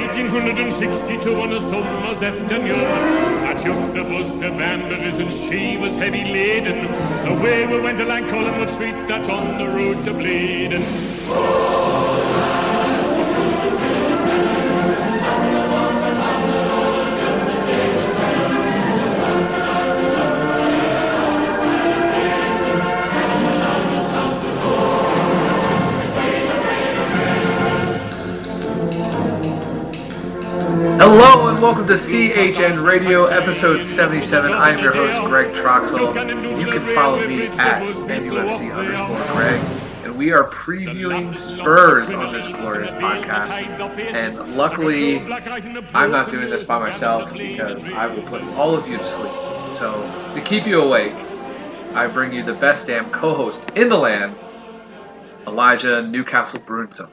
1862 on a summer's afternoon. I took the bus to Balmbra's and she was heavy laden. Away we went along Collingwood Street, that's on the road to Blaydon. Hello welcome to CHN Radio, episode 77. I am your host, Greg Troxel. You can follow me at NUFC underscore Greg. And we are previewing Spurs on this glorious podcast. And luckily, I'm not doing this by myself because I will put all of you to sleep. So, to keep you awake, I bring you the best damn co host in the land, Elijah Newcastle Brunson.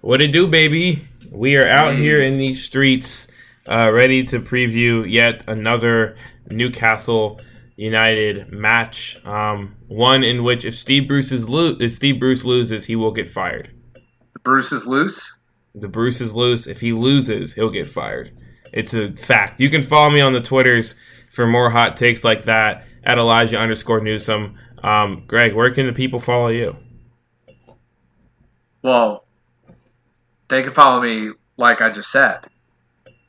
What it do, baby? We are out here in these streets, uh, ready to preview yet another Newcastle United match. Um, one in which if Steve Bruce is lo- if Steve Bruce loses, he will get fired. The Bruce is loose. The Bruce is loose. If he loses, he'll get fired. It's a fact. You can follow me on the Twitters for more hot takes like that at Elijah underscore Newsome. Um, Greg, where can the people follow you? Well, they can follow me like I just said.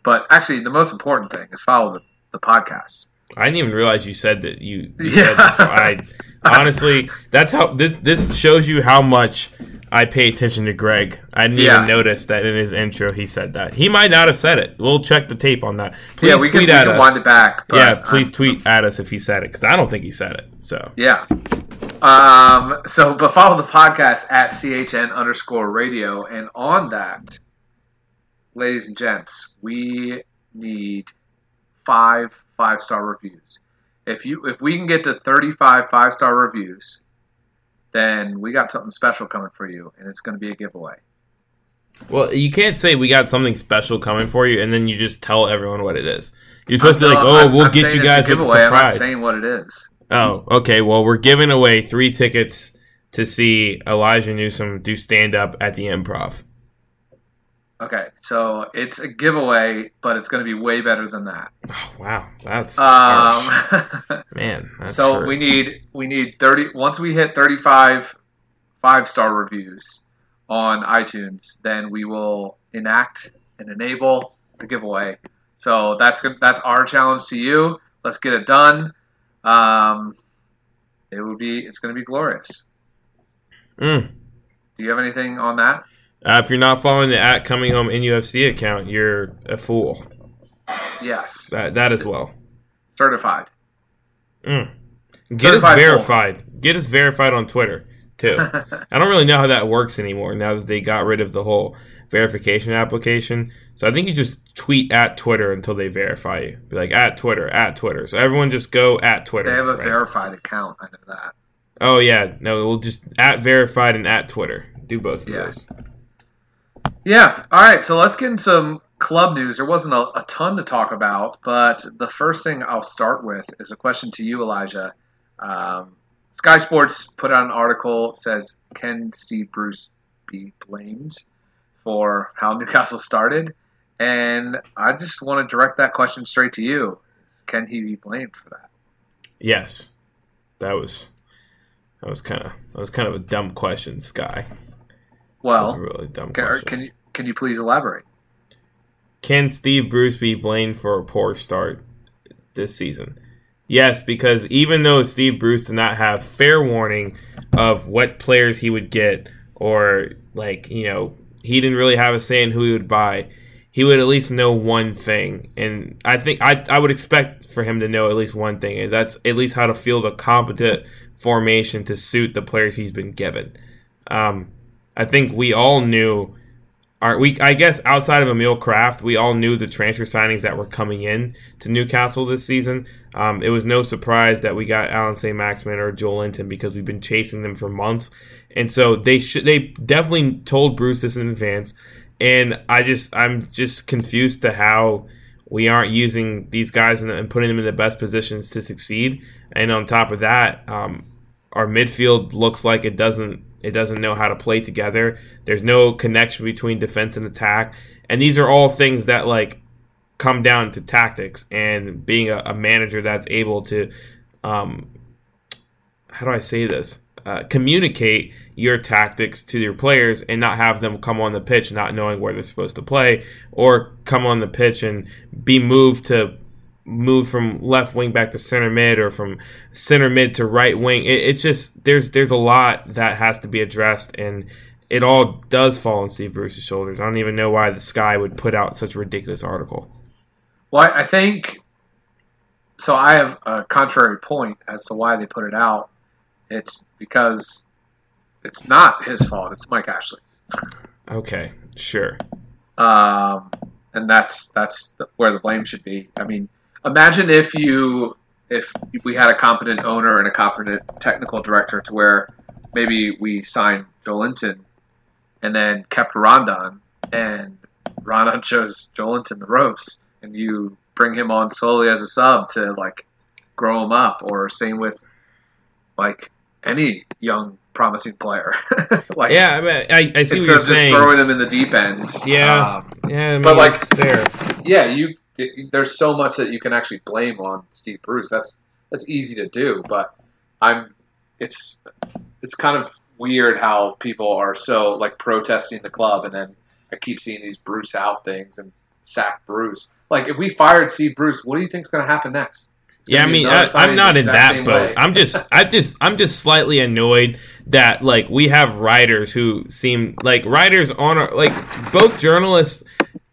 But actually, the most important thing is follow the, the podcast. I didn't even realize you said that you. you Yeah. said. I honestly, that's how this this shows you how much I pay attention to Greg. I didn't Yeah. even notice that in his intro he said that. He might not have said it. We'll check the tape on that. Please yeah, we can, tweet we can us. wind it back. Yeah, please um, tweet at us if he said it because I don't think he said it. So yeah. Um, so, but follow the podcast at CHN underscore radio. And on that, ladies and gents, we need five five star reviews. If you if we can get to 35 five star reviews, then we got something special coming for you, and it's going to be a giveaway. well, you can't say we got something special coming for you and then you just tell everyone what it is. You're supposed to be like, oh, I'm- we'll I'm get you guys with a giveaway. I'm not saying what it is. Oh, okay. Well, we're giving away three tickets to see Elijah Newsom do stand up at the Improv. Okay, so it's a giveaway, but it's going to be way better than that. Oh, wow, that's. Um, man. That's so hurt. we need we need thirty. Once we hit thirty five five star reviews on iTunes, then we will enact and enable the giveaway. So that's good. That's our challenge to you. Let's get it done. Um, it will be. It's going to be glorious. Mm. Do you have anything on that? Uh, if you're not following the at coming home in UFC account, you're a fool. Yes, That that as well. certified. Mm. Get us Certified full. verified. Get us verified on Twitter too. I don't really know how that works anymore now that they got rid of the whole verification application. So I think you just tweet at Twitter until they verify you. Be like at Twitter, at Twitter. So everyone just go at Twitter. They have a right? verified account. I know that. Oh yeah, no, we'll just at verified and at Twitter. Do both of Yeah. those. Yeah. All right. So let's get into some club news. There wasn't a, a ton to talk about, but the first thing I'll start with is a question to you, Elijah. Um, Sky Sports put out an article says, "Can Steve Bruce be blamed for how Newcastle started?" And I just want to direct that question straight to you. Can he be blamed for that? Yes, that was that was kind of that was kind of a dumb question, Sky. That was a Well, really dumb can, question. can you can you please elaborate? Can Steve Bruce be blamed for a poor start this season? Yes, because even though Steve Bruce did not have fair warning of what players he would get, or like, you know, he didn't really have a say in who he would buy, he would at least know one thing. And I think I, I would expect for him to know at least one thing, and that's at least how to field a competent formation to suit the players he's been given. Um, I think we all knew our we I guess outside of Emil Krafth, we all knew the transfer signings that were coming in to Newcastle this season. Um, it was no surprise that we got Allan St. Maximin or Joelinton because we've been chasing them for months, and so they should they definitely told Bruce this in advance. And I just I'm just confused to how we aren't using these guys and, and putting them in the best positions to succeed. And on top of that, um, our midfield looks like it doesn't It doesn't know how to play together. There's no connection between defense and attack, and these are all things that like come down to tactics and being a, a manager that's able to, um, how do I say this? Uh, communicate your tactics to your players and not have them come on the pitch not knowing where they're supposed to play or come on the pitch and be moved to move from left wing back to center mid or from center mid to right wing. It, it's just there's there's a lot that has to be addressed and it all does fall on Steve Bruce's shoulders. I don't even know why the Sky would put out such a ridiculous article. Well, I think so. I have a contrary point as to why they put it out. It's because it's not his fault. It's Mike Ashley's. Okay, sure. Um, and that's that's where the blame should be. I mean, imagine if you if we had a competent owner and a competent technical director to where maybe we signed Joelinton and then kept Rondon and Rondon shows Joelinton the ropes and you bring him on slowly as a sub to like grow him up or same with like any young promising player. like yeah, I, mean, I, I see instead of just saying. throwing him in the deep end. Yeah, um, yeah, I mean, but like fair. Yeah, you it, there's so much that you can actually blame on Steve Bruce. That's that's easy to do, but I'm it's it's kind of weird how people are so like protesting the club, and then I keep seeing these Bruce out things and sack Bruce. Like if we fired Steve Bruce, what do you think is going to happen next? Yeah, I mean, I, am not in that boat. I'm just, I just, I'm just slightly annoyed that like we have writers who seem like writers on our like both journalists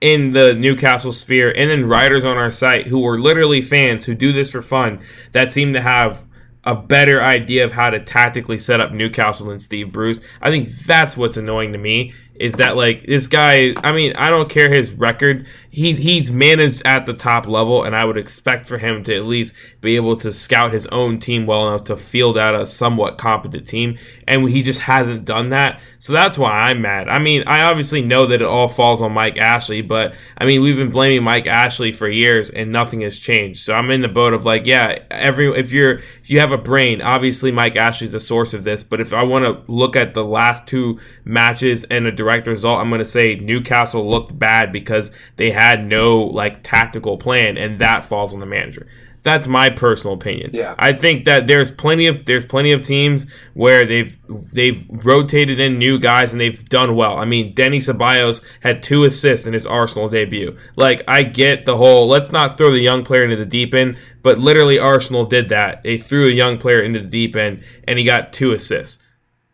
in the Newcastle sphere and then writers on our site who are literally fans who do this for fun that seem to have a better idea of how to tactically set up Newcastle than Steve Bruce. I think that's what's annoying to me is that like this guy I mean, I don't care his record. He's he's managed at the top level and I would expect for him to at least be able to scout his own team well enough to field out a somewhat competent team and he just hasn't done that. So that's why I'm mad. I mean, I obviously know that it all falls on Mike Ashley, but I mean, we've been blaming Mike Ashley for years and nothing has changed. So I'm in the boat of like, yeah, every if you're if you have a brain, obviously Mike Ashley's the source of this, but if I want to look at the last two matches and a direct result, I'm going to say Newcastle looked bad because they had no like tactical plan and that falls on the manager. That's my personal opinion. Yeah. I think that there's plenty of there's plenty of teams where they've they've rotated in new guys and they've done well. I mean, Dani Ceballos had two assists in his Arsenal debut. Like I get the whole let's not throw the young player into the deep end, but literally Arsenal did that. They threw a young player into the deep end and he got two assists.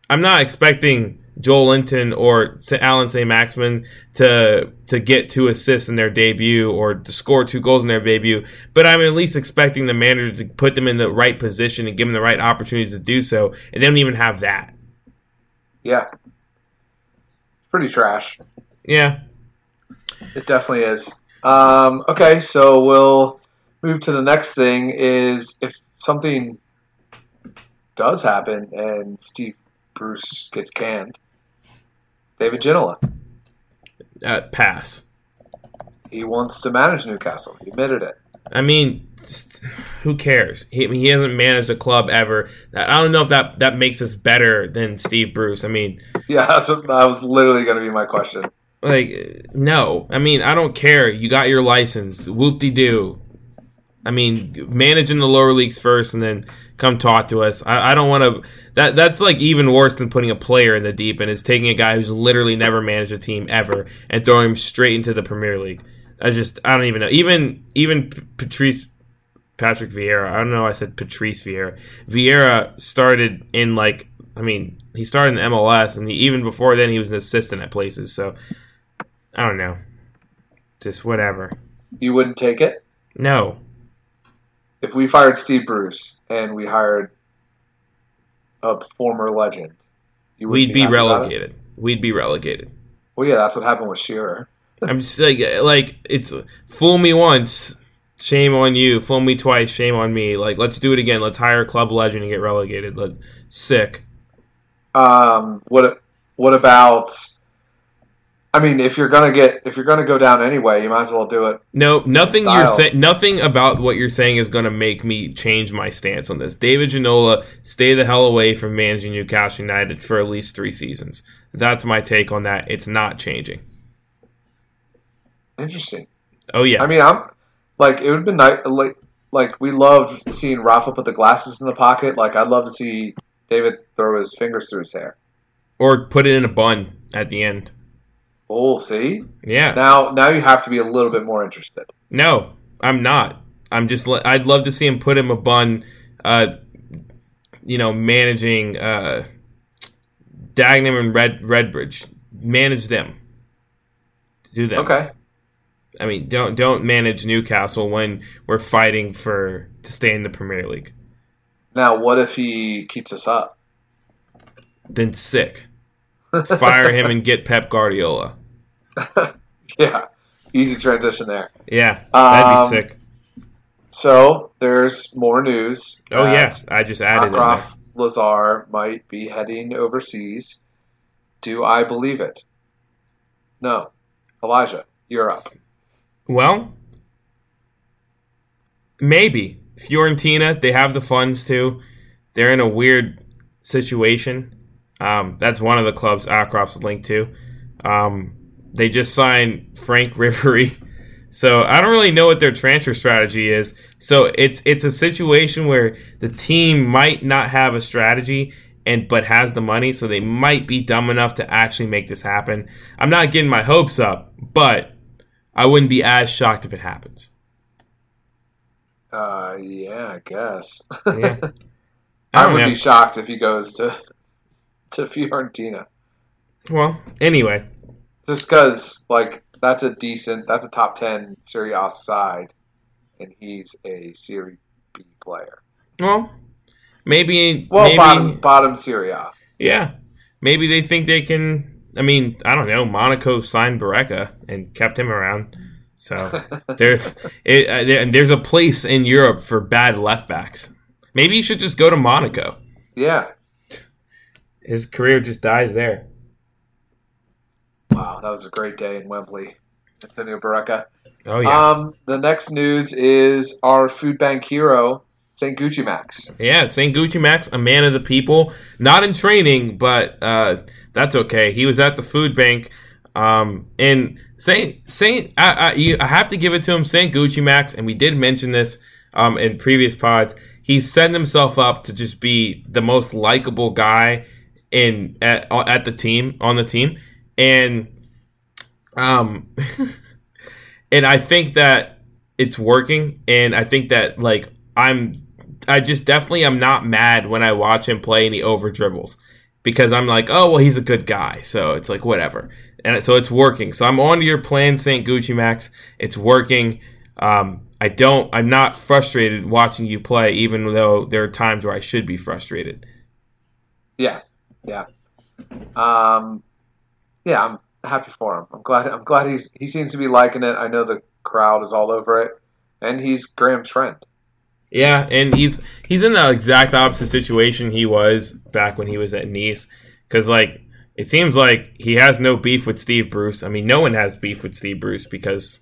I'm not expecting Joelinton or Allan Saint-Maximin to to get two assists in their debut or to score two goals in their debut, but I'm at least expecting the manager to put them in the right position and give them the right opportunities to do so, and they don't even have that. Yeah, pretty trash. Yeah, it definitely is. Um, okay, so we'll move to the next thing. Is if something does happen and Steve Bruce gets canned, David Ginola. Uh, pass. He wants to manage Newcastle. He admitted it. I mean, who cares? He, he hasn't managed a club ever. I don't know if that, that makes us better than Steve Bruce. I mean, yeah, that's what, that was literally going to be my question. Like, no. I mean, I don't care. You got your license. Whoop de doo. I mean, managing the lower leagues first and then come talk to us. I, I don't want to. That that's like even worse than putting a player in the deep end. Is taking a guy who's literally never managed a team ever and throwing him straight into the Premier League. I just I don't even know. Even even Patrice Patrick Vieira. I don't know. I said Patrice Vieira. Vieira started in like I mean he started in MLS and he, even before then he was an assistant at places. So I don't know. Just whatever. You wouldn't take it? No if we fired Steve Bruce and we hired a former legend, we'd be, be relegated. We'd be relegated. Well, yeah, that's what happened with Shearer. I'm just like, like it's fool me once, shame on you. Fool me twice, shame on me. Like, let's do it again. Let's hire a club legend and get relegated. Like, sick. Um, what what about? I mean, if you're gonna get if you're gonna go down anyway, you might as well do it. No, nothing you're saying, nothing about what you're saying is going to make me change my stance on this. David Ginola, stay the hell away from managing Newcastle United for at least three seasons. That's my take on that. It's not changing. Interesting. Oh yeah, I mean, I'm like it would have been nice. Like, like we loved seeing Rafa put the glasses in the pocket. Like I'd love to see David throw his fingers through his hair. or put it in a bun at the end. Oh, see Yeah. now now you have to be a little bit more interested. No, I'm not. I'm just. I'd love to see him put him a bun. Uh, you know, managing uh, Dagenham and Red Redbridge. Manage them. Do them. Okay. I mean, don't don't manage Newcastle when we're fighting for to stay in the Premier League. Now, what if he keeps us up? Then sick. Fire him and get Pep Guardiola. Yeah, easy transition there. Yeah, that'd Um, be sick. So there's more news. Oh that yeah, I just added there. Lazaar might be heading overseas. Do I believe it? No. Elijah, you're up. Well, maybe Fiorentina. They have the funds too. They're in a weird situation. Um, that's one of the clubs Achraf's linked to. Um, they just signed Franck Ribéry, so I don't really know what their transfer strategy is. So it's it's a situation where the team might not have a strategy and but has the money, so they might be dumb enough to actually make this happen. I'm not getting my hopes up, but I wouldn't be as shocked if it happens. Uh, yeah, I guess. Yeah. I, I would know. be shocked if he goes to to Fiorentina, Well, anyway, just because like that's a decent, that's a top ten Serie A side, and he's a Serie B player. well, maybe Well, maybe bottom bottom Serie A. yeah, maybe they think they can. I mean, I don't know. Monaco signed Barreca and kept him around, so there's it, uh, there, there's a place in Europe for bad left backs. Maybe you should just go to Monaco. Yeah. His career just dies there. Wow, that was a great day in Wembley. Antonio Barreca. Oh yeah, Um, the next news is our food bank hero, St. Gucci Max. yeah. St. Gucci Max, a man of the people, not in training, but uh, that's okay. He was at the food bank, um, and Saint Saint. I, I, you, I have to give it to him, Saint Gucci Max, and we did mention this um, in previous pods. He's setting himself up to just be the most likable guy in at, at the team on the team, and um, and I think that it's working, and I think that like I'm, I just definitely am not mad when I watch him play and he over dribbles because I'm like, oh well, he's a good guy, so it's like whatever, and so it's working. So I'm on to your plan, Saint Gucci Max. It's working. Um, I don't. I'm not frustrated watching you play, even though there are times where I should be frustrated. Yeah, yeah, um, yeah. I'm happy for him. I'm glad. I'm glad he's he seems to be liking it. I know the crowd is all over it, and he's Graham's friend. Yeah, and he's he's in the exact opposite situation he was back when he was at Nice, because like it seems like he has no beef with Steve Bruce. I mean, no one has beef with Steve Bruce because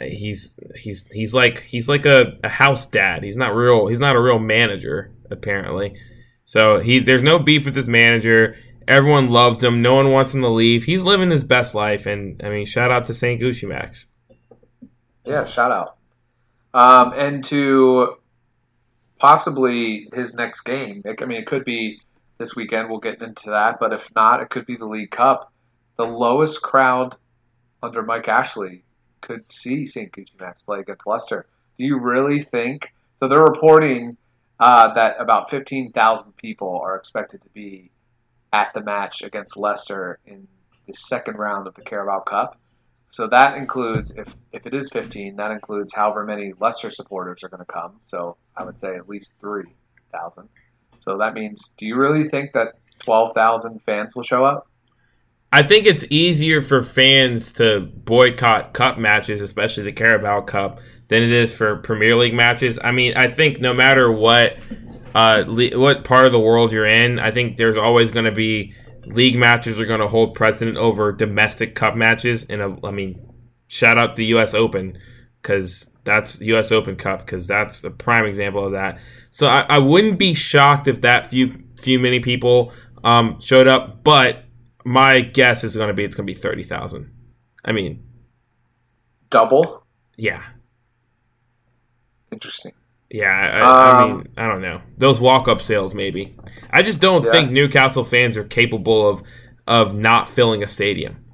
he's he's he's like he's like a, a house dad. He's not real. He's not a real manager apparently. So he there's no beef with his manager. Everyone loves him. No one wants him to leave. He's living his best life, and I mean, shout out to Saint Gucci Max. Yeah, shout out. Um, and to possibly his next game. I mean, it could be this weekend. We'll get into that, but if not, it could be the League Cup. The lowest crowd under Mike Ashley could see St. Gucci Max play against Leicester. Do you really think? So they're reporting uh, that about 15,000 people are expected to be at the match against Leicester in the second round of the Carabao Cup. So that includes, if, if it is 15, that includes however many Leicester supporters are going to come. So I would say at least 3,000. So that means, do you really think that 12,000 fans will show up? I think it's easier for fans to boycott cup matches, especially the Carabao Cup, than it is for Premier League matches. I mean, I think no matter what uh, le- what part of the world you're in, I think there's always going to be league matches are going to hold precedent over domestic cup matches. And I mean, shout out the U.S. Open because that's U.S. Open Cup because that's a prime example of that. So I, I, wouldn't be shocked if that few few many people um, showed up, but my guess is going to be it's going to be thirty thousand. I mean, double. Yeah. Interesting. Yeah, I, um, I, mean, I don't know. Those walk-up sales, maybe. I just don't yeah. think Newcastle fans are capable of of not filling a stadium.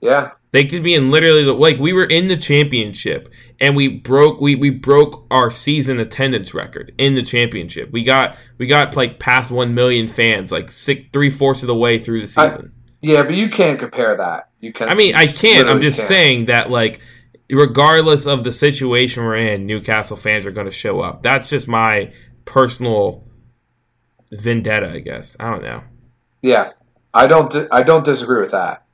Yeah, they could be in literally like we were in the championship and we broke we, we broke our season attendance record in the championship. We got we got like past one million fans, like six three fourths of the way through the season. I, yeah, but you can't compare that. You can. I mean, I can't. I'm just can't. saying that like regardless of the situation we're in, Newcastle fans are going to show up. That's just my personal vendetta, I guess. I don't know. Yeah, I don't. I don't disagree with that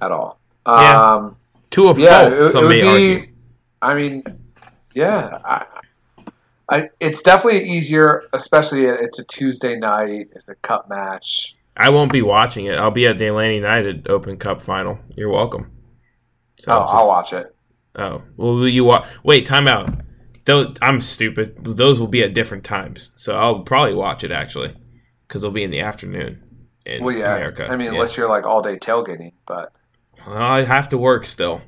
at all. Yeah. Um, to a yeah, fault, it, some it may be, argue. I mean, yeah, I, I, it's definitely easier, especially it's a Tuesday night. It's a cup match. I won't be watching it. I'll be at the Atlanta United Open Cup final. You're welcome. So oh, just, I'll watch it. Oh, well, will you watch? Wait, time out. Those, I'm stupid. Those will be at different times, so I'll probably watch it actually, because they'll be in the afternoon in well, yeah. America. I mean, yeah. unless you're like all day tailgating, but well, I have to work still.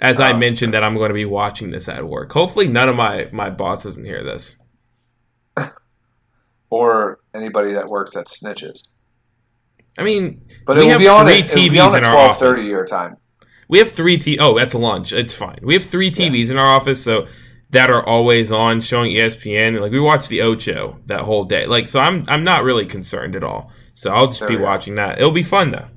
As oh, I mentioned, that I'm going to be watching this at work. Hopefully, none of my my boss doesn't hear this, or anybody that works at Snitches. I mean, but we have three TVs in our office. your time. We have three T. Oh, that's lunch. It's fine. We have three TVs yeah. in our office, so that are always on showing ESPN. Like we watch the Ocho that whole day. Like so, I'm I'm not really concerned at all. So I'll just there be watching that. It'll be fun though.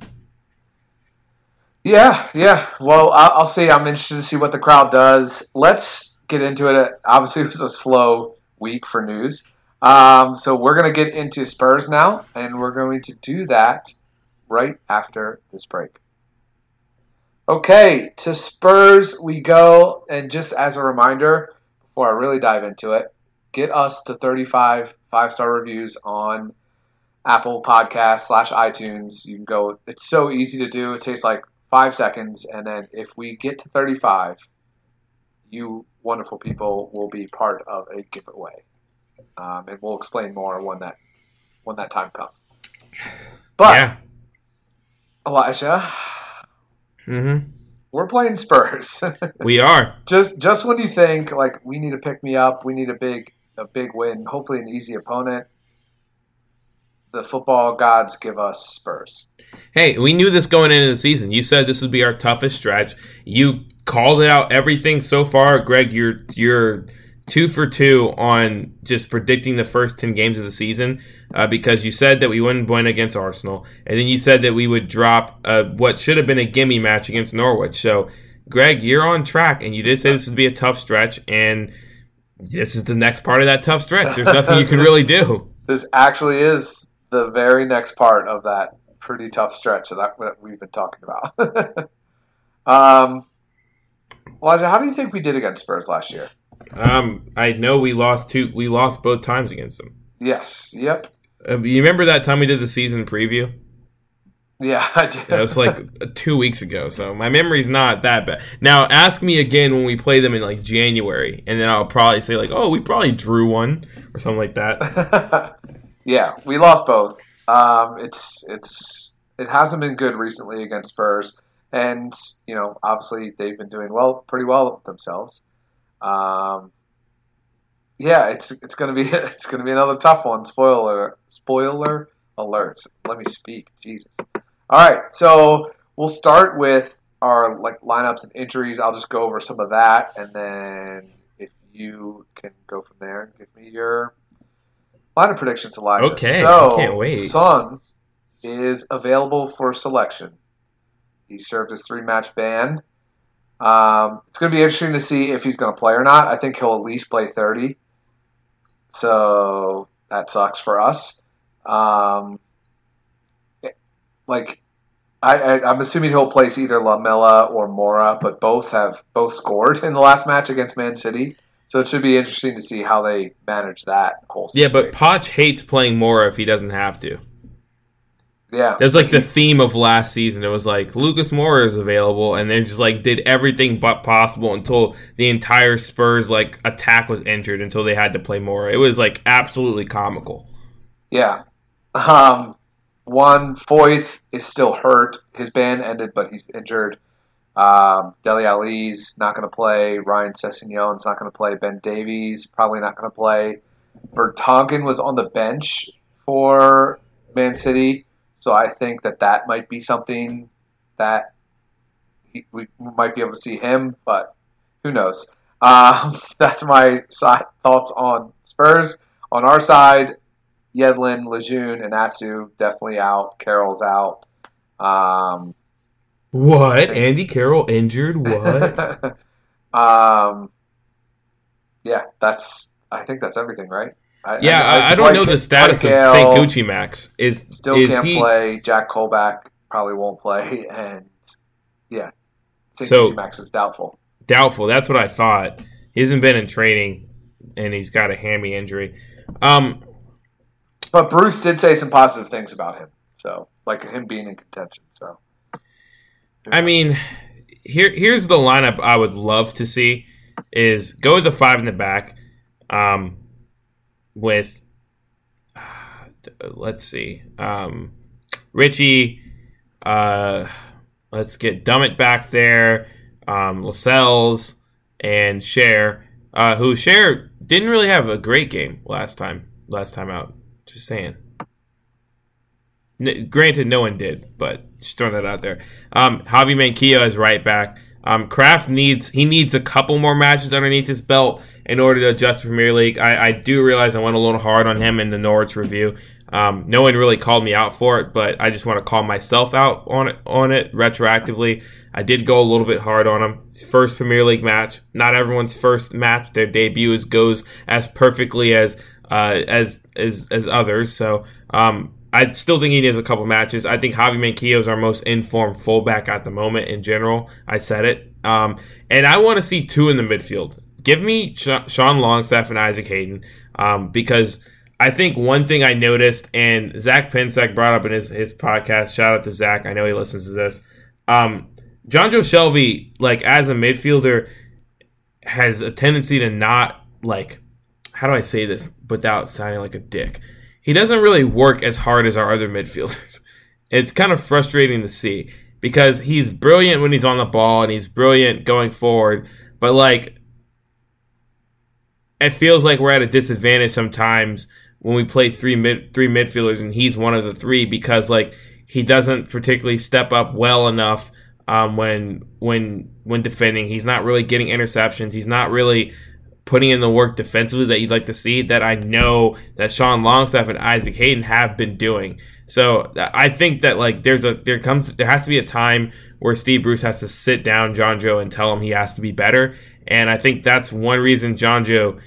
Yeah, yeah. Well, I'll, I'll see. I'm interested to see what the crowd does. Let's get into it. Obviously, it was a slow week for news. Um, so we're going to get into Spurs now, and we're going to do that right after this break. Okay, to Spurs we go. And just as a reminder, before I really dive into it, get us to 35 five star reviews on Apple Podcast slash iTunes. You can go, it's so easy to do. It takes like five seconds. And then if we get to 35, you wonderful people will be part of a giveaway. Um, and we'll explain more when that when that time comes. But yeah. Elijah, Mm-hmm. We're playing Spurs. we are. Just just when you think like we need to pick me up, we need a big a big win, hopefully an easy opponent. The football gods give us Spurs. Hey, we knew this going into the season. You said this would be our toughest stretch. You called it out everything so far, Greg. You're you're two for two on just predicting the first 10 games of the season uh, because you said that we wouldn't win against Arsenal. And then you said that we would drop uh, what should have been a gimme match against Norwich. So, Greg, you're on track. And you did say this would be a tough stretch. And this is the next part of that tough stretch. There's nothing you can really do. This actually is the very next part of that pretty tough stretch that, that we've been talking about. um, Elijah, how do you think we did against Spurs last year? Um, I know we lost two. We lost both times against them. Yes. Yep. Uh, you remember that time we did the season preview? Yeah, I did. it was like two weeks ago, so my memory's not that bad. Now, ask me again when we play them in like January, and then I'll probably say like, "Oh, we probably drew one" or something like that. yeah, we lost both. Um, it's it's it hasn't been good recently against Spurs, and you know, obviously they've been doing well, pretty well themselves. Um, yeah, it's it's gonna be it's gonna be another tough one. Spoiler spoiler alert. Let me speak. Jesus. All right, so we'll start with our like lineups and injuries. I'll just go over some of that, and then if you can go from there and give me your lineup predictions, Elijah. Okay, so, I can't wait. Son is available for selection. He served his three match ban. Um, it's going to be interesting to see if he's going to play or not. I think he'll at least play 30. So that sucks for us. Um, like, I, am assuming he'll place either Lamela or Moura, but both have both scored in the last match against Man City. So it should be interesting to see how they manage that whole situation. Yeah, but Poch hates playing Moura if he doesn't have to. Yeah, That was like the theme of last season. It was like Lucas Moura is available, and they just like did everything but possible until the entire Spurs like attack was injured until they had to play Moura. It was like absolutely comical. yeah. Um, one Foyth is still hurt. His ban ended, but he's injured. Um, Dele Alli's not going to play. Ryan Sessegnon not going to play. Ben Davies probably not going to play. Vertonghen was on the bench for Man City, so I think that that might be something that he, we might be able to see him, but who knows? Um, that's my side thoughts on Spurs. On our side, Yedlin, Lejeune, and Atsu definitely out. Carroll's out. Um, What? Andy Carroll injured? What? um, yeah, that's. I think that's everything, right? I, yeah, I, I, I don't know the status of St. Gucci Max. Is Still is can't he? play. Jack Colback probably won't play, and yeah, St. So- Max is doubtful. Doubtful. That's what I thought. He hasn't been in training, and he's got a hammy injury. Um, But Bruce did say some positive things about him, so like him being in contention. So, I mean, here here's the lineup I would love to see is go with the five in the back, um, with let's see, um, Richie, uh, let's get Dummett back there, um, Lascelles and Schär, uh, who Schär didn't really have a great game last time last time out. Just saying. N- granted, no one did, but just throwing that out there. Um, Javi Manquillo is right back. Um, Krafth needs he needs a couple more matches underneath his belt in order to adjust to Premier League. I, I do realize I went a little hard on him in the Norwich review. Um, no one really called me out for it, but I just want to call myself out on it on it retroactively. I did go a little bit hard on him. First Premier League match. Not everyone's first match, their debut is, goes as perfectly as uh, as as as others. So um, I still think he needs a couple matches. I think Javi Manquillo is our most informed fullback at the moment in general. I said it. Um, and I want to see two in the midfield. Give me Sh- Sean Longstaff and Isaac Hayden um, because I think one thing I noticed, and Zach Pinsek brought up in his, his podcast, shout out to Zach. I know he listens to this. Um, Jonjo Shelvey, like as a midfielder, has a tendency to not like how do I say this without sounding like a dick? He doesn't really work as hard as our other midfielders. It's kind of frustrating to see because he's brilliant when he's on the ball and he's brilliant going forward, but like it feels like we're at a disadvantage sometimes when we play three mid three midfielders and he's one of the three because like he doesn't particularly step up well enough um, when when when defending. He's not really getting interceptions. He's not really putting in the work defensively that you'd like to see. That I know that Sean Longstaff and Isaac Hayden have been doing. So I think that like there's a there comes there has to be a time where Steve Bruce has to sit down Jonjo and tell him he has to be better. And I think that's one reason Jonjo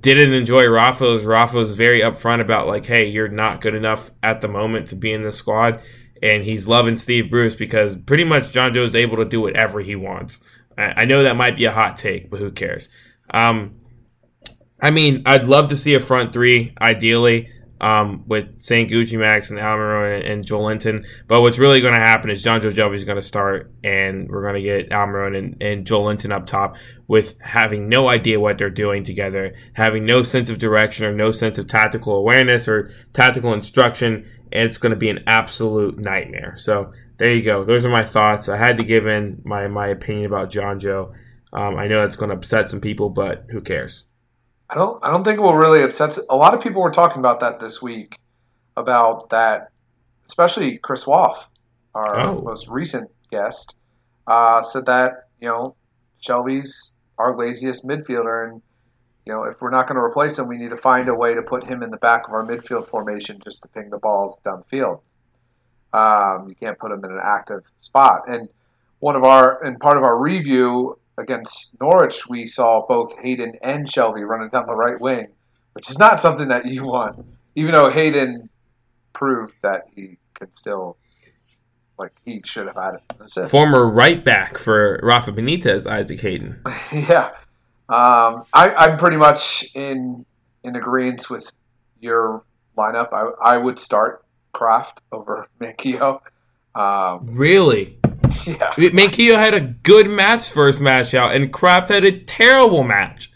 didn't enjoy Rafa is Rafa was very upfront about like, hey, you're not good enough at the moment to be in the squad. And he's loving Steve Bruce because pretty much Jonjo is able to do whatever he wants. I know that might be a hot take, but who cares? Um, I mean, I'd love to see a front three, ideally, um, with St. Gucci Max and Almiron and, and Joelinton. But what's really going to happen is Jonjo is going to start, and we're going to get Almiron and, and Joelinton up top with having no idea what they're doing together, having no sense of direction or no sense of tactical awareness or tactical instruction, and it's going to be an absolute nightmare. So there you go. Those are my thoughts. I had to give in my, my opinion about Jonjo. Um, I know it's going to upset some people, but who cares? I don't. I don't think it will really upset. A lot of people were talking about that this week, about that, especially Chris Woff, our Oh. most recent guest, uh, said that you know Shelvey's our laziest midfielder, and you know if we're not going to replace him, we need to find a way to put him in the back of our midfield formation just to ping the balls downfield. Um, you can't put him in an active spot, and one of our and part of our review against Norwich, we saw both Hayden and Shelvey running down the right wing, which is not something that you want. Even though Hayden proved that he could still, like, he should have had an assist. Former right back for Rafa Benitez, Isaac Hayden. yeah, um, I, I'm pretty much in in agreement with your lineup. I, I would start Krafth over Manquillo. Um, Really? Yeah, Manquillo had a good match first match out, and Krafth had a terrible match.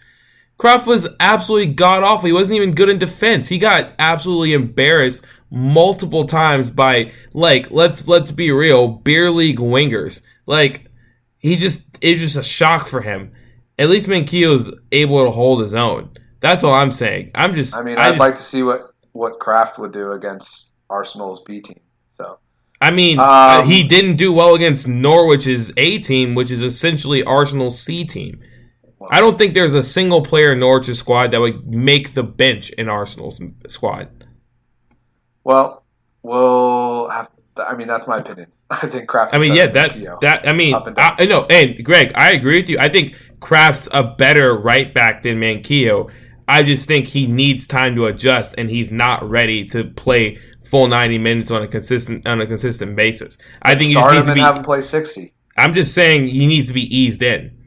Krafth was absolutely god awful. He wasn't even good in defense. He got absolutely embarrassed multiple times by like let's let's be real beer league wingers. Like he just it was just a shock for him. At least Manquillo is able to hold his own. That's all I'm saying. I'm just. I mean, I I'd just- like to see what what Krafth would do against Arsenal's B team. So I mean, Um, uh, he didn't do well against Norwich's A team, which is essentially Arsenal's C team. I don't think there's a single player in Norwich's squad that would make the bench in Arsenal's squad. well, we'll have. I mean, that's my opinion. I think Krafth. I mean, yeah, that that I mean, and. I, no, and Greg, I agree with you. I think Krafth's a better right back than Manquillo. I just think he needs time to adjust, and he's not ready to play full ninety minutes on a consistent on a consistent basis. I think he start needs him to and be. have him play sixty. I'm just saying he needs to be eased in.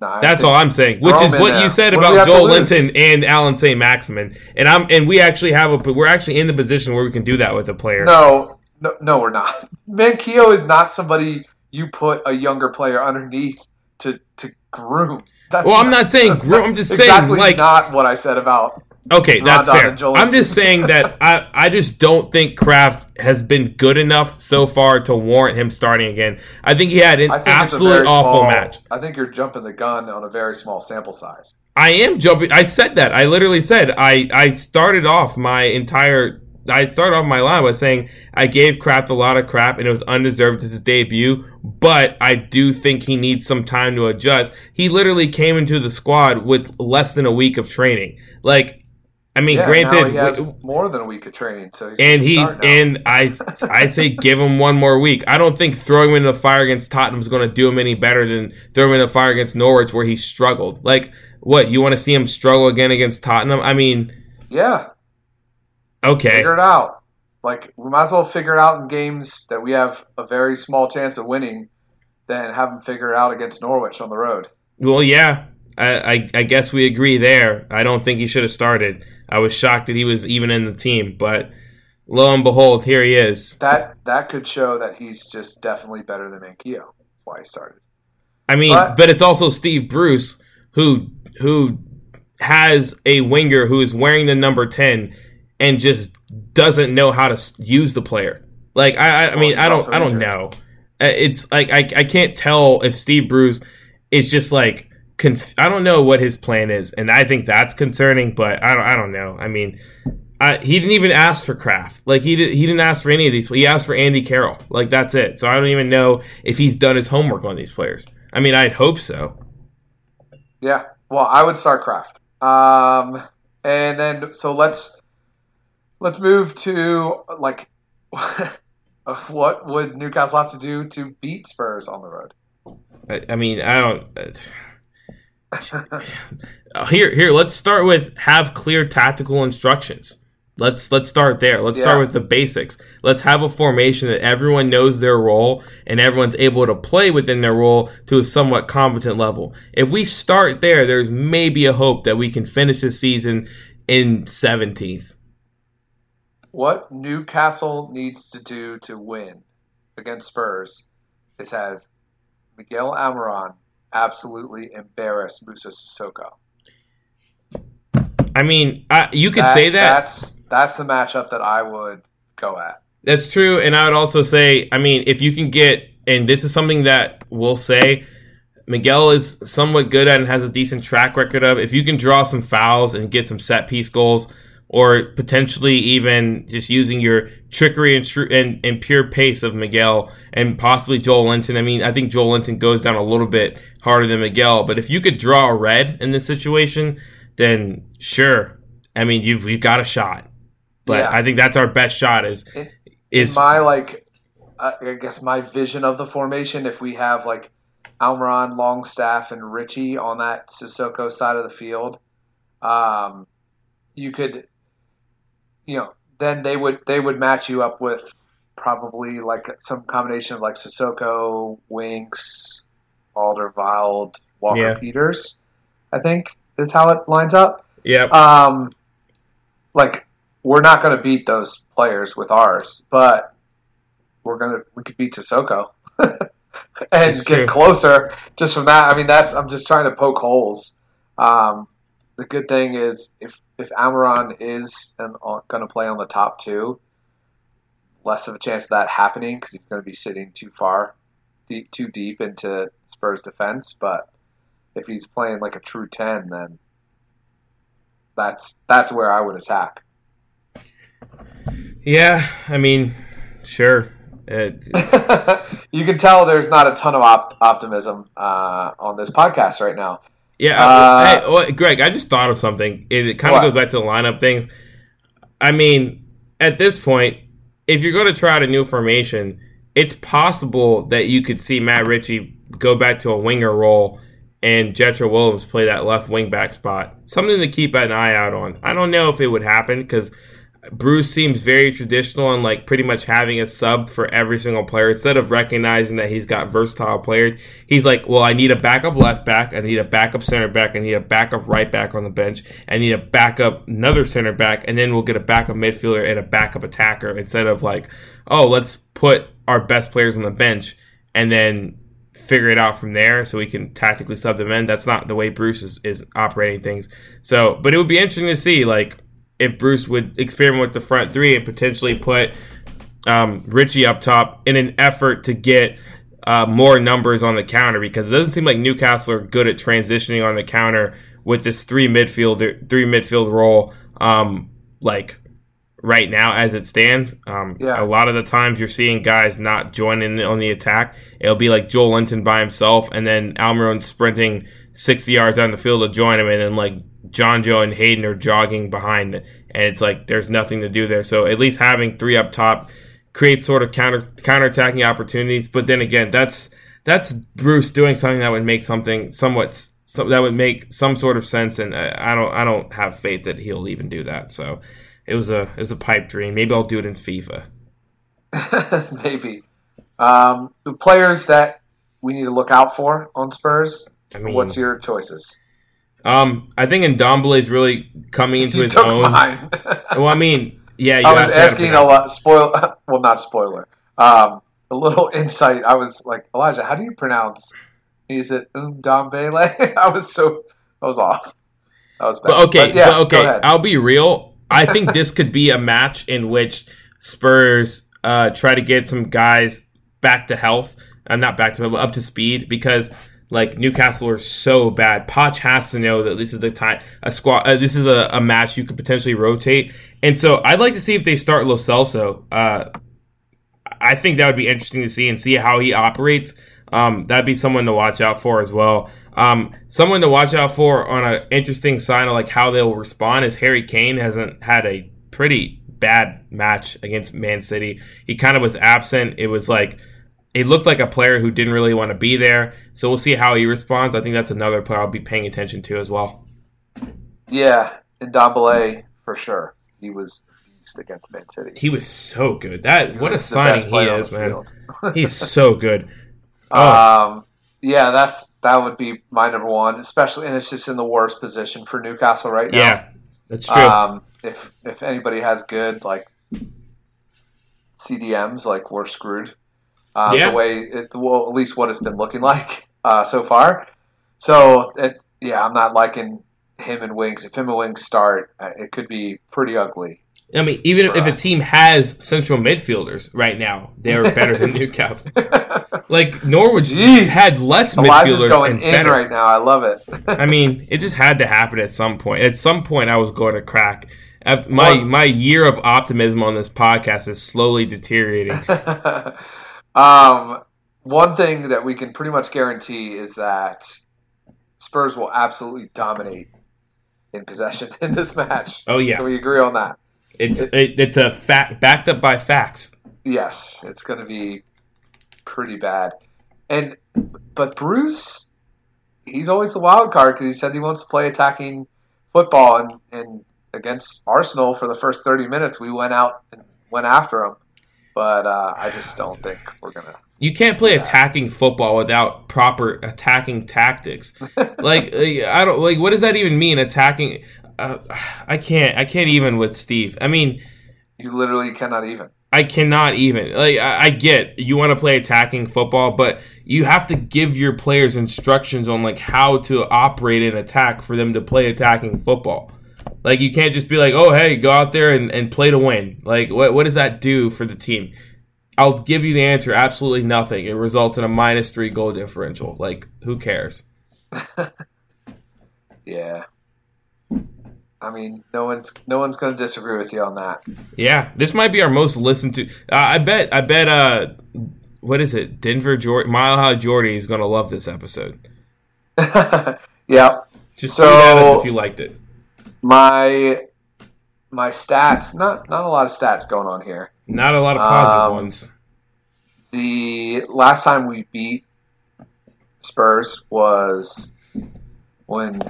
That's all I'm saying. Which is what you said What about Joel? Linton and Allan St. Maximin, and I'm and we actually have a we're actually in the position where we can do that with a player. No, no, no, we're not. Manquillo is not somebody you put a younger player underneath to to groom. That's Well, I'm not saying groom, I'm just saying, like- not what I said about. Okay, that's fair. I'm just saying that I, I just don't think Krafth has been good enough so far to warrant him starting again. I think he had an I think it's a absolute awful small, match. I think you're jumping the gun on a very small sample size. I am jumping. I said that. I literally said I I started off my entire. I started off my line by saying I gave Krafth a lot of crap and it was undeserved as his debut, but I do think he needs some time to adjust. He literally came into the squad with less than a week of training. Like, I mean, Yeah, granted, now he has w- more than a week of training, so he's and he and I I say give him one more week. I don't think throwing him into the fire against Tottenham is going to do him any better than throwing him in the fire against Norwich where he struggled. Like what you want to see him struggle again against Tottenham? I mean, yeah, okay, figure it out. Like we might as well figure it out in games that we have a very small chance of winning, than have him figure it out against Norwich on the road. well, yeah, I, I I guess we agree there. I don't think he should have started. I was shocked that he was even in the team, but lo and behold, here he is. That that could show that he's just definitely better than. That's why he started. I mean, But- but, it's also Steve Bruce who who has a winger who is wearing the number ten and just doesn't know how to use the player. Like I, I, I mean, I don't, I don't injured. know. Uh, It's like I, I can't tell if Steve Bruce is just like conf- I don't know what his plan is, and I think that's concerning. But I don't, I don't know. I mean. I, he didn't even ask for Krafth. Like he did, he didn't ask for any of these. He asked for Andy Carroll. Like that's it. So I don't even know if he's done his homework on these players. I mean, I'd hope so. Yeah. Well, I would start Krafth. Um, and then so let's let's move to like what would Newcastle have to do to beat Spurs on the road? I, I mean, I don't. Uh, here, here. Let's start with have clear tactical instructions. Let's let's start there. Let's start with the basics. Let's have a formation that everyone knows their role and everyone's able to play within their role to a somewhat competent level. If we start there, there's maybe a hope that we can finish this season in 17th. What Newcastle needs to do to win against Spurs is have Miguel Almiron absolutely embarrass Moussa Sissoko. I mean, I, you could say that. That's that's the matchup that I would go at. That's true, and I would also say, I mean, if you can get, and this is something that we'll say, Miguel is somewhat good at and has a decent track record of. If you can draw some fouls and get some set piece goals, or potentially even just using your trickery and, tr- and, and pure pace of Miguel and possibly Joelinton. I mean, I think Joelinton goes down a little bit harder than Miguel, but if you could draw a red in this situation, then sure. I mean, you've we've got a shot, but Yeah. I think that's our best shot. Is In- is my like I I guess my vision of the formation if we have like Almiron, Longstaff, and Richie on that Sissoko side of the field, um, you could, you know, then they would they would match you up with probably like some combination of like Sissoko, Winks, Alderweireld, Walker Yeah. Peters. I think is how it lines up. Yeah. Um, like we're not going to beat those players with ours, but we're gonna we could beat Sissoko and get true. closer just from that. I mean, that's I'm just trying to poke holes. Um, the good thing is if if Almiron is going to play on the top two, less of a chance of that happening because he's going to be sitting too far, deep, too deep into Spurs defense. But if he's playing like a true ten, then that's that's where I would attack. Yeah, I mean, sure. It, you can tell there's not a ton of op- optimism uh, on this podcast right now. Yeah, Uh, hey, well, Greg, I just thought of something. It, it kind of goes back to the lineup things. I mean, at this point, if you're going to try out a new formation, it's possible that you could see Matt Ritchie go back to a winger role and Jetro Willems play that left wing back spot. Something to keep an eye out on. I don't know if it would happen because Bruce seems very traditional and like pretty much having a sub for every single player instead of recognizing that he's got versatile players. He's like, well, I need a backup left back, I need a backup center back, I need a backup right back on the bench, I need a backup another center back, and then we'll get a backup midfielder and a backup attacker instead of like, oh, let's put our best players on the bench and then figure it out from there so we can tactically sub them in. That's not the way Bruce is, is operating things. So, but it would be interesting to see like if Bruce would experiment with the front three and potentially put um, Ritchie up top in an effort to get uh, more numbers on the counter because it doesn't seem like Newcastle are good at transitioning on the counter with this three midfielder three midfield role. Um, like right now as it stands. Um, Yeah. A lot of the times you're seeing guys not joining on the attack. It'll be like Joelinton by himself, and then Almiron sprinting 60 yards down the field to join him, and then like Jonjo and Hayden are jogging behind, and it's like there's nothing to do there. So at least having three up top creates sort of counter counterattacking opportunities. But then again, that's that's Bruce doing something that would make something somewhat so that would make some sort of sense, and I don't I don't have faith that he'll even do that. So it was a it was a pipe dream. Maybe I'll do it in FIFA. Maybe. Um, the players that we need to look out for on Spurs. I mean, What's your choices? um, I think Ndombele is really coming into his own. Well, I mean, yeah, you I was asked me how to asking a lot. Spoil. Well, not spoiler. Um, a little insight. I was like, Elijah, how do you pronounce? Is it Umdombele? I was so. I was off. That was bad. But okay, But yeah, but okay. I'll be real. I think this could be a match in which Spurs uh, try to get some guys back to health, uh, not back to health, but up to speed because like Newcastle are so bad. Poch has to know that this is the time a squad. Uh, this is a, a match you could potentially rotate, and so I'd like to see if they start Lo Celso. Uh, I think that would be interesting to see and see how he operates. Um, that'd be someone to watch out for as well. Um, someone to watch out for on an interesting sign of like how they'll respond is Harry Kane hasn't had a pretty bad match against Man City. He kind of was absent. It was like it looked like a player who didn't really want to be there. So we'll see how he responds. I think that's another player I'll be paying attention to as well. Yeah, double a for sure. He was beast against Man City. He was so good. That what a was the best signing he is, man. He's so good. Oh. Um, yeah, that's that would be my number one, especially, and it's just in the worst position for Newcastle right now. Yeah, that's true. Um, if if anybody has good like CDMs, like we're screwed. Uh, Yeah. The way, it, well, at least what it's been looking like uh, so far. So it, yeah, I'm not liking him and Wings. If him and Wings start, uh, it could be pretty ugly. I mean, even if a team has central midfielders right now, they're better than Newcastle. Like Norwich Jeez. had less Elijah's midfielders going and in better. right now. I love it. I mean, it just had to happen at some point. At some point, I was going to crack. My Well- my year of optimism on this podcast is slowly deteriorating. um, one thing that we can pretty much guarantee is that Spurs will absolutely dominate in possession in this match. Oh yeah, Can we agree on that? it's it, it's a fact backed up by facts. Yes, it's going to be pretty bad. And but Bruce, he's always the wild card because he said he wants to play attacking football, and, and against Arsenal for the first thirty minutes, we went out and went after him. But uh, I just don't think we're gonna. You can't play attacking football without proper attacking tactics. like I don't like what does that even mean attacking uh, I can't. I can't even with Steve. I mean, you literally cannot even. I cannot even. Like I, I get you want to play attacking football, but you have to give your players instructions on like how to operate an attack for them to play attacking football. Like you can't just be like, oh hey, go out there and, and play to win. Like what what does that do for the team? I'll give you the answer. Absolutely nothing. It results in a minus three goal differential. Like who cares? yeah. I mean, no one's no one's going to disagree with you on that. Yeah, this might be our most listened to. Uh, I bet. I bet. Uh, what is it? Denver Jordy, Mile High Jordy is going to love this episode. yeah. Just so, tweet at us if you liked it. My my stats, not not a lot of stats going on here. Not a lot of positive um, ones. The last time we beat Spurs was when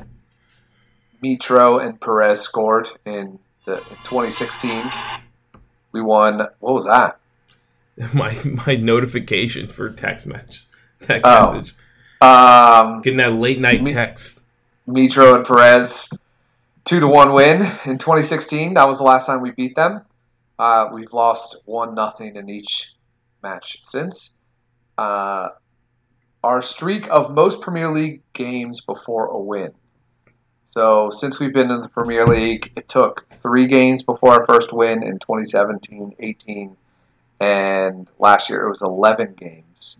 Mitro and Perez scored in the in 2016. We won. What was that? My my notification for text match text oh. message. Um, Getting that late night text. Mitro and Perez, two to one win in 2016. That was the last time we beat them. Uh, we've lost one nothing in each match since. Uh, our streak of most Premier League games before a win. So since we've been in the Premier League, it took three games before our first win in 2017, 18, and last year it was 11 games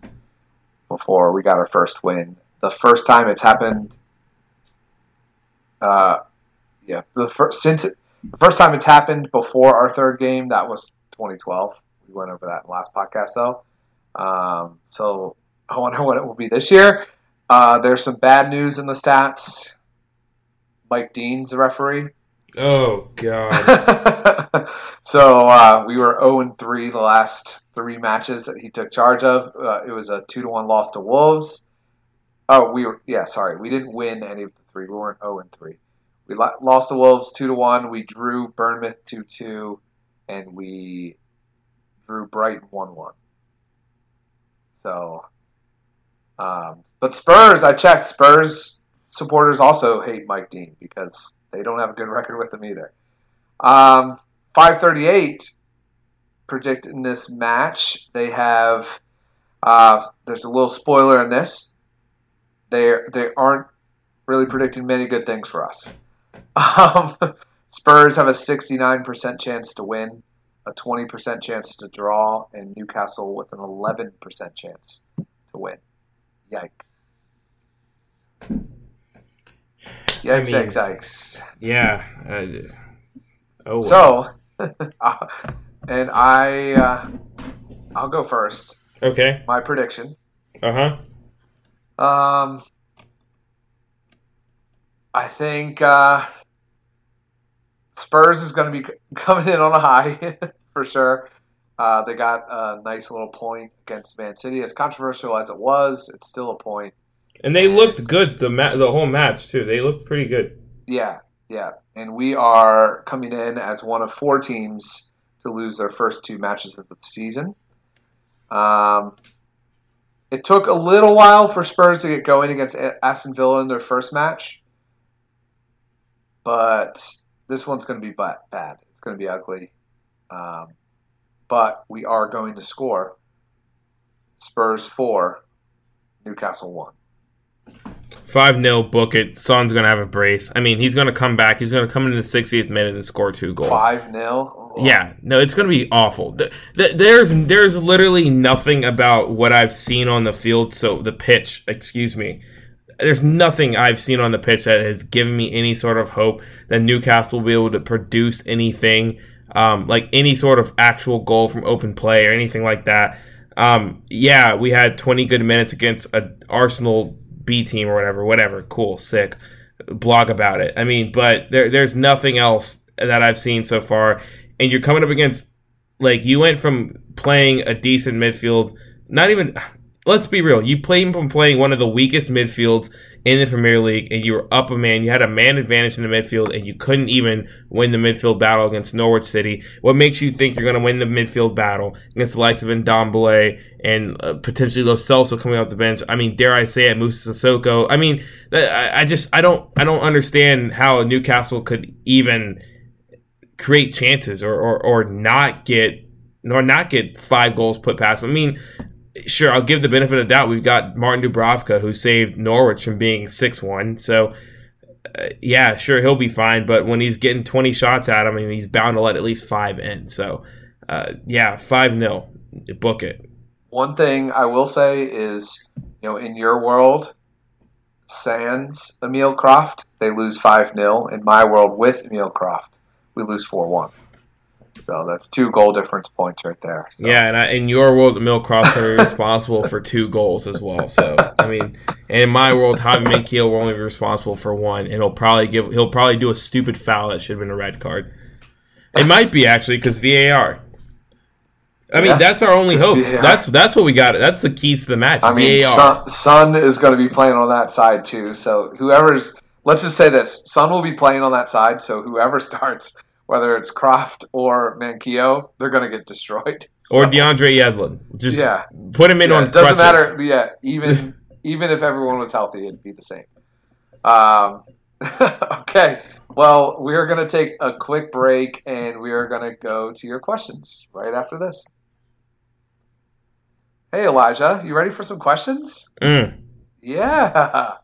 before we got our first win. The first time it's happened, uh, yeah, the first since it, the first time it's happened before our third game that was 2012. We went over that in the last podcast so Um, so I wonder what it will be this year. Uh, there's some bad news in the stats. Mike Dean's the referee. Oh God. so uh, we were 0 and 3 the last three matches that he took charge of. Uh, it was a two to one loss to Wolves. Oh, we were yeah. Sorry, we didn't win any of the three. We weren't 0 and 3. We lost the Wolves two to one. We drew Bournemouth two two, and we drew Brighton one one. So, um, but Spurs, I checked. Spurs supporters also hate Mike Dean because they don't have a good record with him either. Um, 538 predicting this match. They have. Uh, there's a little spoiler in this. They they aren't really predicting many good things for us. Um, Spurs have a 69% chance to win, a 20% chance to draw, and Newcastle with an 11% chance to win. Yikes. Yikes, I mean, yikes, yikes. Yeah. Uh, oh. So, uh, and I, uh, I'll go first. Okay. My prediction. Uh huh. Um, I think uh, Spurs is going to be coming in on a high for sure. Uh, they got a nice little point against Man City. As controversial as it was, it's still a point. And they and, looked good the ma- the whole match too. They looked pretty good. Yeah, yeah. And we are coming in as one of four teams to lose their first two matches of the season. Um, it took a little while for Spurs to get going against Aston Villa in their first match, but this one's going to be bad. It's going to be ugly. Um, but we are going to score. Spurs 4, Newcastle 1. 5 0, book it. Son's going to have a brace. I mean, he's going to come back. He's going to come in the 60th minute and score two goals. 5 0? Yeah, no, it's going to be awful. There's there's literally nothing about what I've seen on the field, so the pitch, excuse me, there's nothing I've seen on the pitch that has given me any sort of hope that Newcastle will be able to produce anything, um, like any sort of actual goal from open play or anything like that. Um, yeah, we had 20 good minutes against an Arsenal B team or whatever, whatever. Cool, sick. Blog about it. I mean, but there, there's nothing else that I've seen so far. And you're coming up against, like, you went from playing a decent midfield, not even let's be real. You played from playing one of the weakest midfields in the Premier League, and you were up a man. You had a man advantage in the midfield, and you couldn't even win the midfield battle against Norwich City. What makes you think you're going to win the midfield battle against the likes of Ndombele and uh, potentially Lo Celso coming off the bench? I mean, dare I say it, Moussa Sissoko? I mean, I, I just I don't I don't understand how Newcastle could even create chances or, or, or not get or not get five goals put past. I mean, sure, I'll give the benefit of the doubt. We've got Martin Dubravka who saved Norwich from being six one. So uh, yeah, sure, he'll be fine. But when he's getting twenty shots at him, I mean, he's bound to let at least five in. So uh, yeah, five 0 book it. One thing I will say is, you know, in your world, sans Emil Krafth, they lose five 0 In my world, with Emil Krafth, we lose four one. So that's two goal difference points right there. So. Yeah, and I, in your world, Emil Krafth are responsible for two goals as well. So I mean, and in my world, Javi Manquillo will only be responsible for one, and he'll probably give he'll probably do a stupid foul that should have been a red card. It might be actually because VAR. I mean, yeah, that's our only hope. That's that's what we got. That's the keys to the match. I mean, VAR. Son is going to be playing on that side too. So whoever's let's just say this: Son will be playing on that side. So whoever starts whether it's Krafth or Manquillo, they're going to get destroyed. So, or DeAndre Yedlin. Just yeah. put him in yeah, on it doesn't crutches. matter. Yeah, even even if everyone was healthy, it'd be the same. Um, okay. Well, we are going to take a quick break and we are going to go to your questions right after this. Hey, Elijah, you ready for some questions? Mm. Yeah.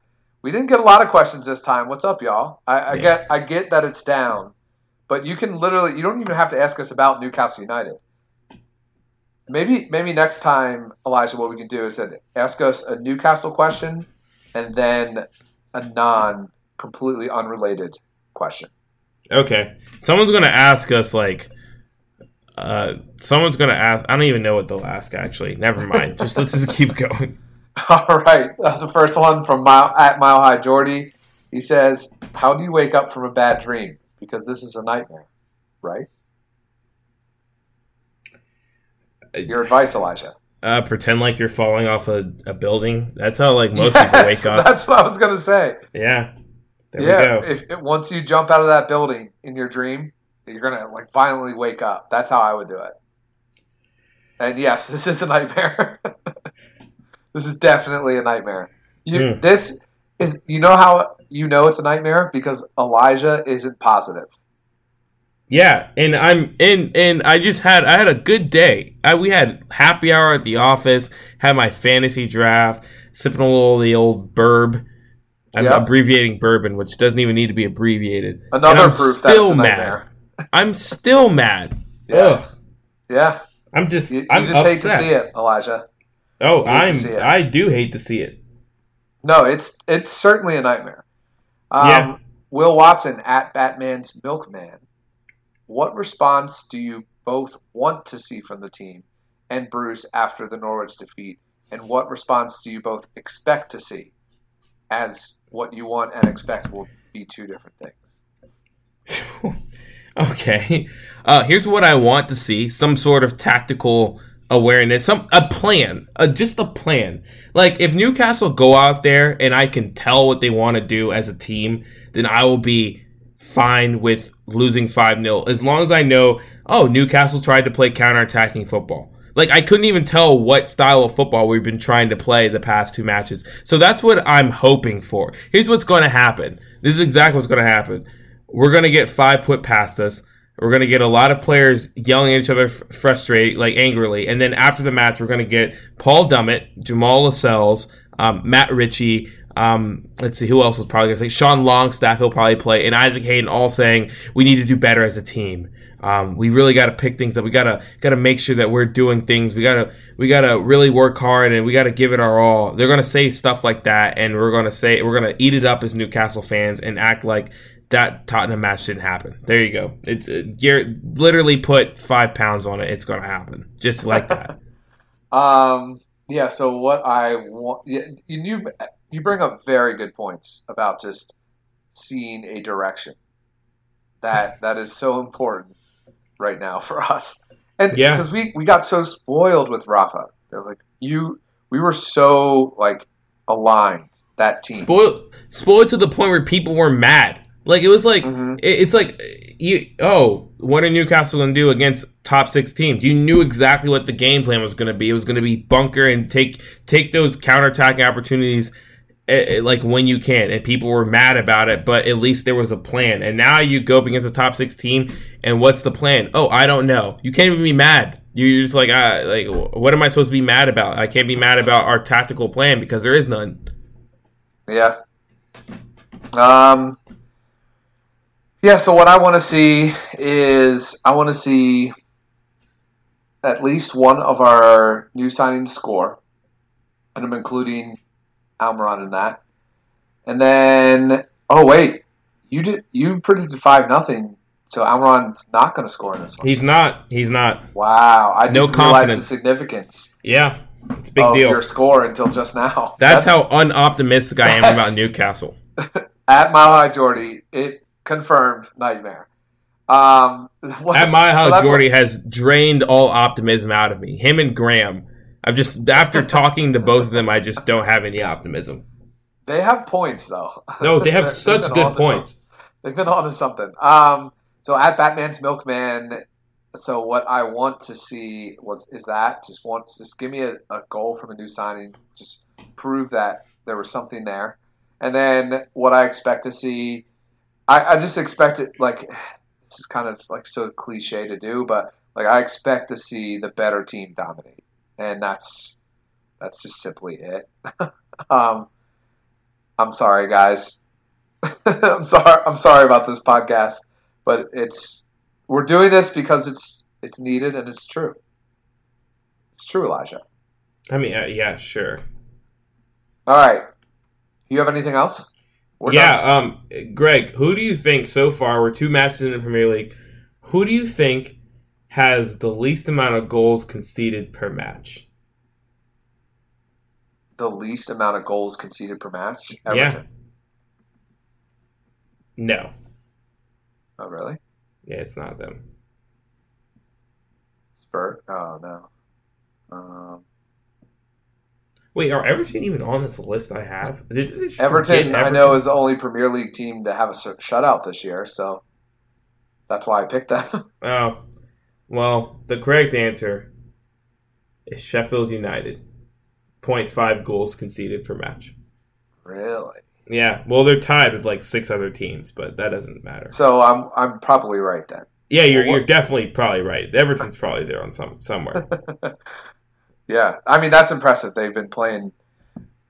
We didn't get a lot of questions this time. What's up, y'all? I, I yeah. get I get that it's down but you can literally, you don't even have to ask us about Newcastle United. Maybe, maybe next time, Elijah, what we can do is ask us a Newcastle question and then a non completely unrelated question. Okay. Someone's going to ask us, like, uh, someone's going to ask, I don't even know what they'll ask, actually. Never mind. just let's just keep going. All right. The first one from Mile, at Mile High Jordy. He says, How do you wake up from a bad dream? Because this is a nightmare, right? Your advice, Elijah. Uh, pretend like you're falling off a, a building. That's how like most yes, people wake up. That's what I was gonna say. Yeah. There yeah. If, if, once you jump out of that building in your dream, you're gonna like violently wake up. That's how I would do it. And yes, this is a nightmare. this is definitely a nightmare. You, mm. This is you know how you know it's a nightmare because Elijah isn't positive. Yeah, and I'm in, and I just had I had a good day. I, we had happy hour at the office, had my fantasy draft, sipping a little of the old burb. I'm yep. abbreviating bourbon, which doesn't even need to be abbreviated. Another I'm proof still mad. I'm still mad. Yeah. Ugh. Yeah. I'm just. You, you I'm just upset. hate to see it, Elijah. Oh, I'm. I do hate to see it. No, it's it's certainly a nightmare. Um, yeah. Will Watson at Batman's Milkman. What response do you both want to see from the team and Bruce after the Norwich defeat? And what response do you both expect to see? As what you want and expect will be two different things. okay. Uh, here's what I want to see some sort of tactical awareness, some a plan, a, just a plan. Like if Newcastle go out there and I can tell what they want to do as a team, then I will be fine with losing 5-0 as long as I know, oh, Newcastle tried to play counter-attacking football. Like I couldn't even tell what style of football we've been trying to play the past two matches. So that's what I'm hoping for. Here's what's going to happen. This is exactly what's going to happen. We're going to get five put past us. We're going to get a lot of players yelling at each other, frustrated, like angrily. And then after the match, we're going to get Paul Dummett, Jamal Lascelles, um, Matt Ritchie. Um, let's see who else was probably going to say. Sean Longstaff, he'll probably play, and Isaac Hayden, all saying we need to do better as a team. Um, we really got to pick things up. We gotta gotta make sure that we're doing things. We gotta we gotta really work hard and we gotta give it our all. They're gonna say stuff like that, and we're gonna say we're gonna eat it up as Newcastle fans and act like that Tottenham match didn't happen. There you go. It's uh, Garrett literally put five pounds on it. It's going to happen, just like that. um. Yeah. So what I want, you you you bring up very good points about just seeing a direction. That that is so important right now for us, and yeah, because we we got so spoiled with Rafa. They're like you. we were so like aligned that team. Spoiled, spoiled to the point where people were mad. Like it was like Mhm. it, it's like you. Oh, what are Newcastle to do against top six teams? You knew exactly what the game plan was going to be. It was going to be bunker and take take those counterattacking opportunities. eh, eh, Like when you can, and people were mad about it, but at least there was a plan. And now you go up against a top six team, and what's the plan? Oh, I don't know. You can't even be mad. You're just like, ah, like, what am I supposed to be mad about? I can't be mad about our tactical plan because there is none. Yeah. Um. Yeah. So what I want to see is I want to see at least one of our new signings score, and I'm including Almiron in that. And then, oh wait, you did you predicted five nothing, so Almiron's not going to score in this one. He's not. He's not. Wow, I No didn't realize the confidence. significance Yeah, it's a big of deal. your score until just now. That's, how unoptimistic I am about Newcastle. at Mile High Jordy, it confirmed nightmare. Um, what- At my house, that's Jordy has drained all optimism out of me. Him and Graham. I've just after talking to both of them, I just don't have any optimism. they have points though. No, they have such good points. they've been on to something. Um, so at Batman's Milkman, so what I want to see was is that just want just give me a, a goal from a new signing, just prove that there was something there, and then what I expect to see, I, I just expect it like this is kind of like so cliche to do, but like I expect to see the better team dominate, and that's that's just simply it. um, I'm sorry, guys. I'm sorry. I'm sorry about this podcast, but it's we're doing this because it's it's needed and it's true. It's true, Elijah. I mean, uh, yeah, sure. All right. You have anything else? We're yeah, done. um, Greg, who do you think so far? We're two matches in the Premier League. Who do you think has the least amount of goals conceded per match? The least amount of goals conceded per match. Yeah. No. Oh, really? Yeah, it's not them. Spur? Oh no. Um, Wait, are Everton even on this list I have? Just Everton, I know, is the only Premier League team to have a shutout this year, so that's why I picked them. Oh, well, the correct answer is Sheffield United. 0.5 goals conceded per match. really? Yeah, well, they're tied with like six other teams, but that doesn't matter. So I'm I'm probably right then. Yeah, you're, Well, you're definitely probably right. Everton's probably there on some somewhere. Yeah, I mean that's impressive. They've been playing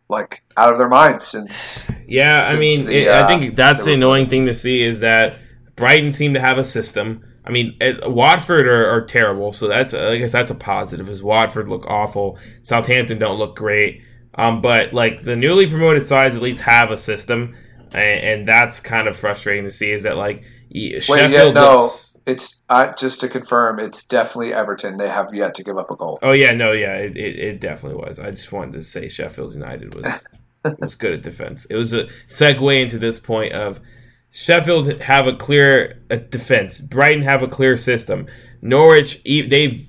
like out of their minds since. Yeah, I mean, the, it, I uh, think that's the the annoying thing to see is that Brighton seem to have a system. I mean, it, Watford are, are terrible, so that's I guess that's a positive. Is Watford look awful? Southampton don't look great. Um, but like the newly promoted sides at least have a system, and, and that's kind of frustrating to see. Is that like Wait, Sheffield yeah, no, looks- it's uh, just to confirm, it's definitely Everton. They have yet to give up a goal. Oh yeah, no, yeah, it, it, it definitely was. I just wanted to say Sheffield United was was good at defense. It was a segue into this point of Sheffield have a clear uh, defense. Brighton have a clear system. Norwich, they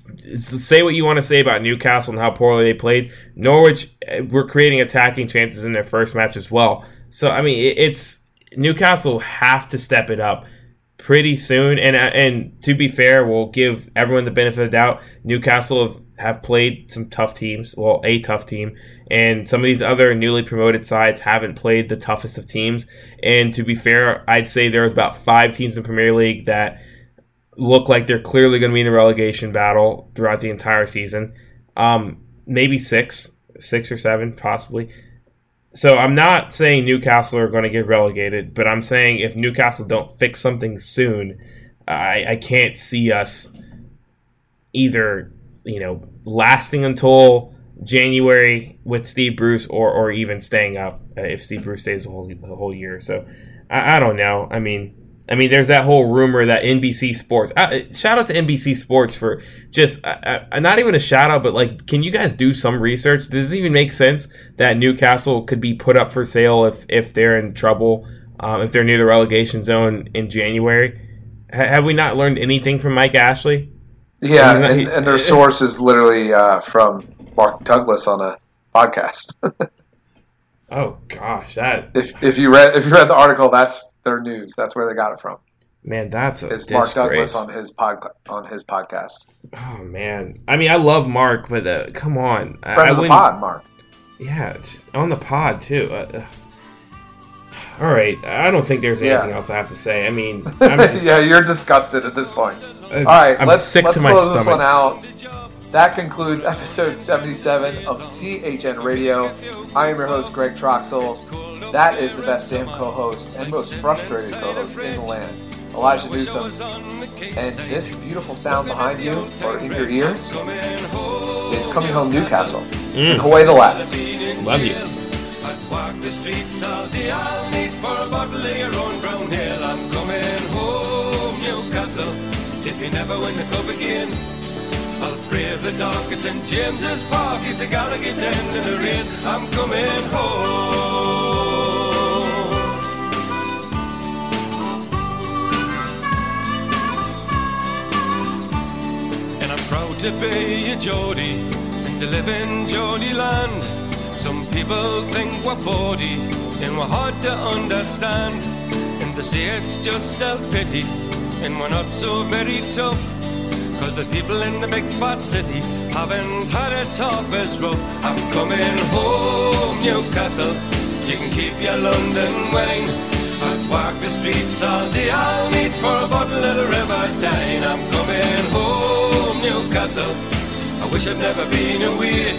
say what you want to say about Newcastle and how poorly they played. Norwich uh, were creating attacking chances in their first match as well. So I mean, it, it's Newcastle have to step it up pretty soon. And uh, and to be fair, we'll give everyone the benefit of the doubt. Newcastle have, have played some tough teams. Well, a tough team, and some of these other newly promoted sides haven't played the toughest of teams. And to be fair, I'd say there's about five teams in Premier League that look like they're clearly going to be in the relegation battle throughout the entire season. Um, maybe six, six or seven, possibly. So I'm not saying Newcastle are going to get relegated, but I'm saying if Newcastle don't fix something soon, I, I can't see us either, you know, lasting until January with Steve Bruce or, or even staying up uh, if Steve Bruce stays the whole the whole year. So I, I don't know. I mean, I mean, there's that whole rumor that NBC Sports. Uh, shout out to NBC Sports for just uh, uh, not even a shout out, but like, can you guys do some research? Does it even make sense that Newcastle could be put up for sale if if they're in trouble, um, if they're near the relegation zone in January? Ha- have we not learned anything from Mike Ashley? Yeah, and, he- and their source is literally uh, from Mark Douglas on a podcast. oh gosh, that if if you read if you read the article, that's their news. That's where they got it from. Man, that's a It's disgrace. Mark Douglas on his pod on his podcast. Oh man, I mean, I love Mark, but uh, come on, Friend I of the pod, Mark. Yeah, on the pod too. Uh, all right, I don't think there's anything Yeah. else I have to say. I mean, I'm just, yeah, you're disgusted at this point. uh, All right, I'm let's sick let's to my close this one stomach. out. That concludes episode 77 of CHN Radio. I am your host, Greg Troxel. That is the best damn co-host and most frustrated co-host in the land, Elijah Newsom. And this beautiful sound behind you, or in your ears, is Coming Home Newcastle. Mm. And away the lads. Love you. I'd walk the streets all day, I'll need for a bottle of your own brown ale. I'm coming home, Newcastle, if you never win the cup again. The dark at St. James's Park if the Gallowgate end in the rain. I'm coming home. And I'm proud to be a Geordie and to live in Geordie land. Some people think we're bawdy and we're hard to understand. And they say it's just self-pity and we're not so very tough. Cause the people in the big fat city haven't had it tough as rough. I'm coming home, Newcastle. You can keep your London wine. I'd walk the streets all day. I'll need for a bottle of the River Tyne. I'm coming home, Newcastle. I wish I'd never been away.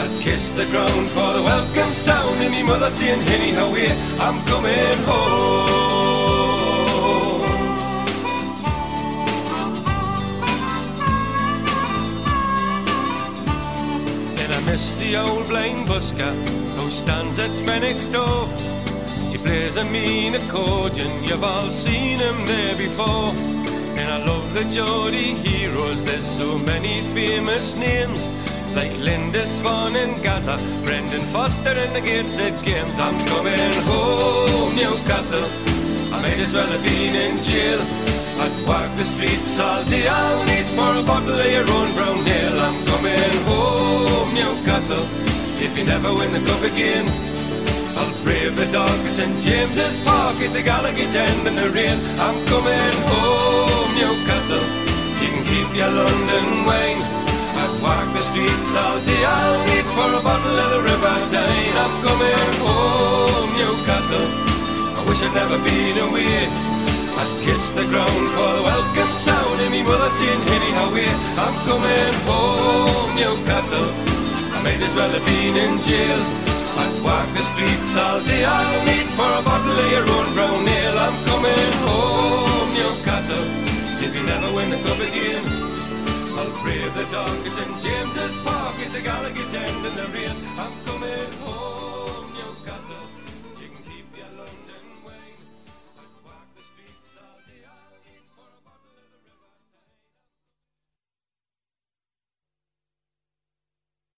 I'd kiss the ground for the welcome sound and me mother saying, Henny, how? I'm coming home. The old blind busker who stands at Fenwick's door. He plays a mean accordion, you've all seen him there before. And I love the Geordie heroes, there's so many famous names. Like Linda Lindisfarne and Gazza, Brendan Foster and the Gateshead Games. I'm coming home, Newcastle. I might as well have been in jail. I'd walk the streets all day. I'll need for a bottle of your own brown ale. I'm coming home, Newcastle. If you never win the cup again, I'll brave the dark at St. James's Park at the Gallowgate end in the rain. I'm coming home, Newcastle. You can keep your London wine. I'd walk the streets all day. I'll need for a bottle of the River Tyne. I'm coming home, Newcastle. I wish I'd never been away. I'd kiss the ground for the welcome sound and me mother saying, Henny, how are? Eh? I'm coming home, Newcastle might as well have been in jail. I'd walk the streets all day, I'll need for a bottle of your own brown ale. I'm coming home, Newcastle, if you never win the cup again. I'll brave the darkest in James's Park, at the Gallowgate end in the rain. I'm coming home.